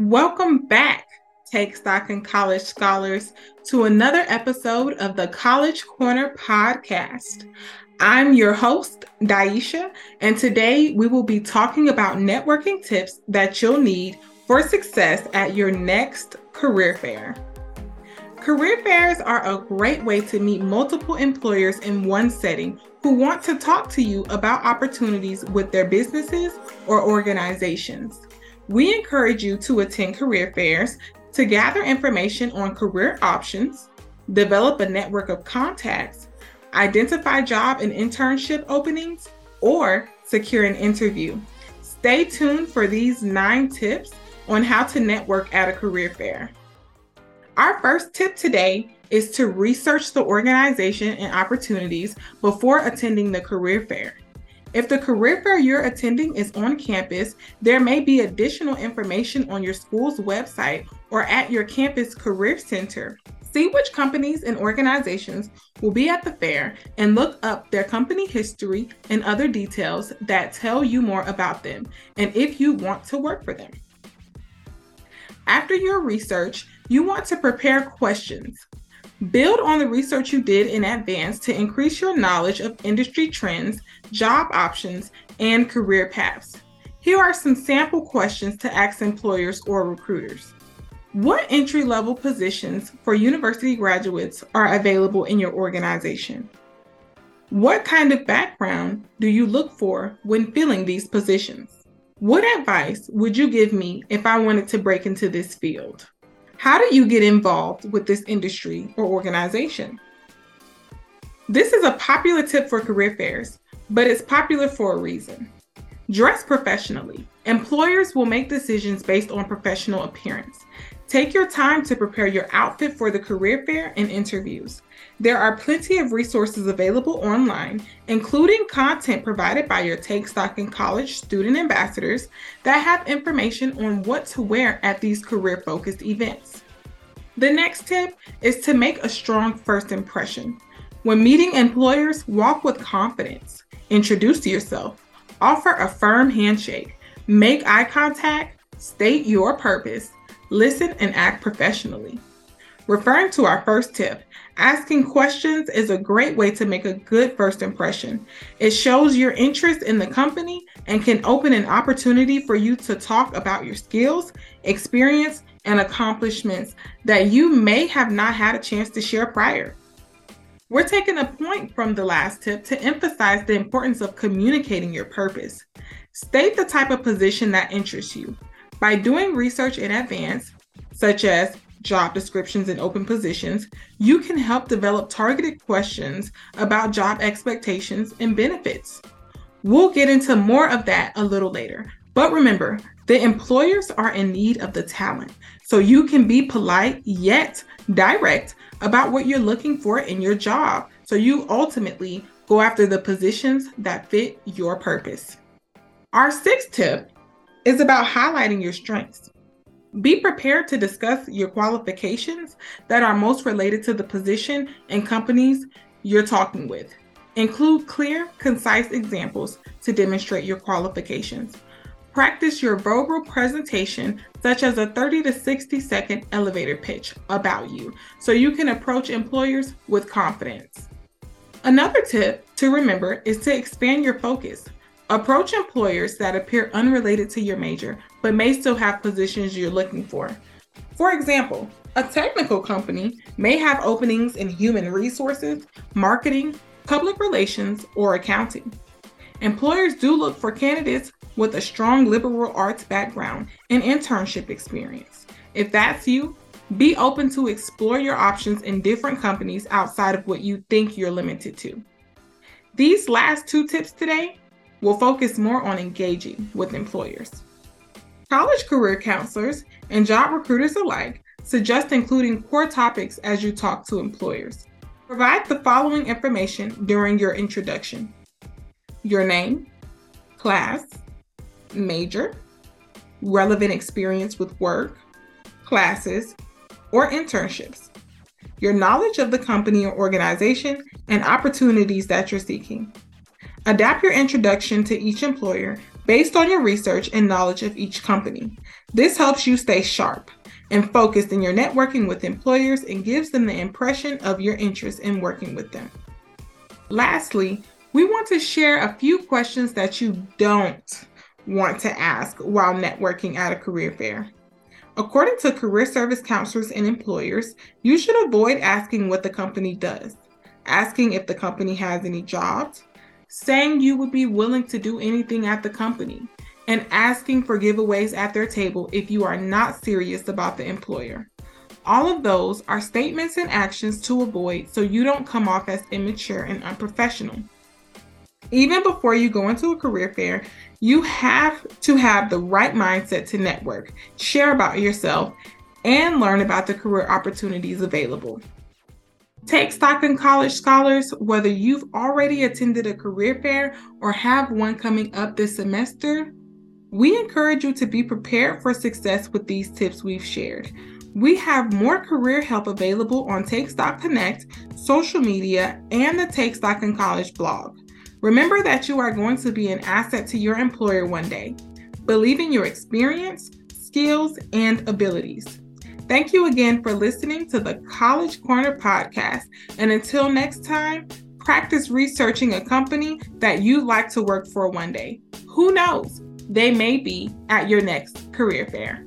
Welcome back, Take Stock in College Scholars, to another episode of the College Corner podcast. I'm your host, Daisha, and today we will be talking about networking tips that you'll need for success at your next career fair. Career fairs are a great way to meet multiple employers in one setting who want to talk to you about opportunities with their businesses or organizations. We encourage you to attend career fairs to gather information on career options, develop a network of contacts, identify job and internship openings, or secure an interview. Stay tuned for these nine tips on how to network at a career fair. Our first tip today is to research the organization and opportunities before attending the career fair. If the career fair you're attending is on campus, there may be additional information on your school's website or at your campus career center. See which companies and organizations will be at the fair and look up their company history and other details that tell you more about them and if you want to work for them. After your research, you want to prepare questions. Build on the research you did in advance to increase your knowledge of industry trends, job options, and career paths. Here are some sample questions to ask employers or recruiters. What entry level positions for university graduates are available in your organization? What kind of background do you look for when filling these positions? What advice would you give me if I wanted to break into this field? How do you get involved with this industry or organization? This is a popular tip for career fairs, but it's popular for a reason. Dress professionally. Employers will make decisions based on professional appearance. Take your time to prepare your outfit for the career fair and interviews. There are plenty of resources available online, including content provided by your Take Stock in College student ambassadors that have information on what to wear at these career focused events. The next tip is to make a strong first impression. When meeting employers, walk with confidence, introduce yourself, offer a firm handshake, make eye contact, state your purpose, listen, and act professionally. Referring to our first tip, asking questions is a great way to make a good first impression. It shows your interest in the company and can open an opportunity for you to talk about your skills, experience, and accomplishments that you may have not had a chance to share prior. We're taking a point from the last tip to emphasize the importance of communicating your purpose. State the type of position that interests you. By doing research in advance, such as job descriptions and open positions, you can help develop targeted questions about job expectations and benefits. We'll get into more of that a little later. But remember, the employers are in need of the talent. So you can be polite yet direct about what you're looking for in your job. So you ultimately go after the positions that fit your purpose. Our sixth tip is about highlighting your strengths. Be prepared to discuss your qualifications that are most related to the position and companies you're talking with. Include clear, concise examples to demonstrate your qualifications. Practice your verbal presentation, such as a 30 to 60 second elevator pitch about you, so you can approach employers with confidence. Another tip to remember is to expand your focus. Approach employers that appear unrelated to your major, but may still have positions you're looking for. For example, a technical company may have openings in human resources, marketing, public relations, or accounting. Employers do look for candidates with a strong liberal arts background and internship experience. If that's you, be open to explore your options in different companies outside of what you think you're limited to. These last two tips today will focus more on engaging with employers. College career counselors and job recruiters alike suggest including core topics as you talk to employers. Provide the following information during your introduction your name, class, major, relevant experience with work, classes, or internships, your knowledge of the company or organization, and opportunities that you're seeking. Adapt your introduction to each employer based on your research and knowledge of each company. This helps you stay sharp and focused in your networking with employers and gives them the impression of your interest in working with them. Lastly, we want to share a few questions that you don't want to ask while networking at a career fair. According to career service counselors and employers, you should avoid asking what the company does, asking if the company has any jobs, saying you would be willing to do anything at the company, and asking for giveaways at their table if you are not serious about the employer. All of those are statements and actions to avoid so you don't come off as immature and unprofessional. Even before you go into a career fair, you have to have the right mindset to network, share about yourself, and learn about the career opportunities available. Take stock in college scholars, whether you've already attended a career fair or have one coming up this semester. We encourage you to be prepared for success with these tips we've shared. We have more career help available on Take Stock Connect, social media, and the Take Stock in College blog. Remember that you are going to be an asset to your employer one day. Believe in your experience, skills, and abilities. Thank you again for listening to the College Corner podcast. And until next time, practice researching a company that you'd like to work for one day. Who knows? They may be at your next career fair.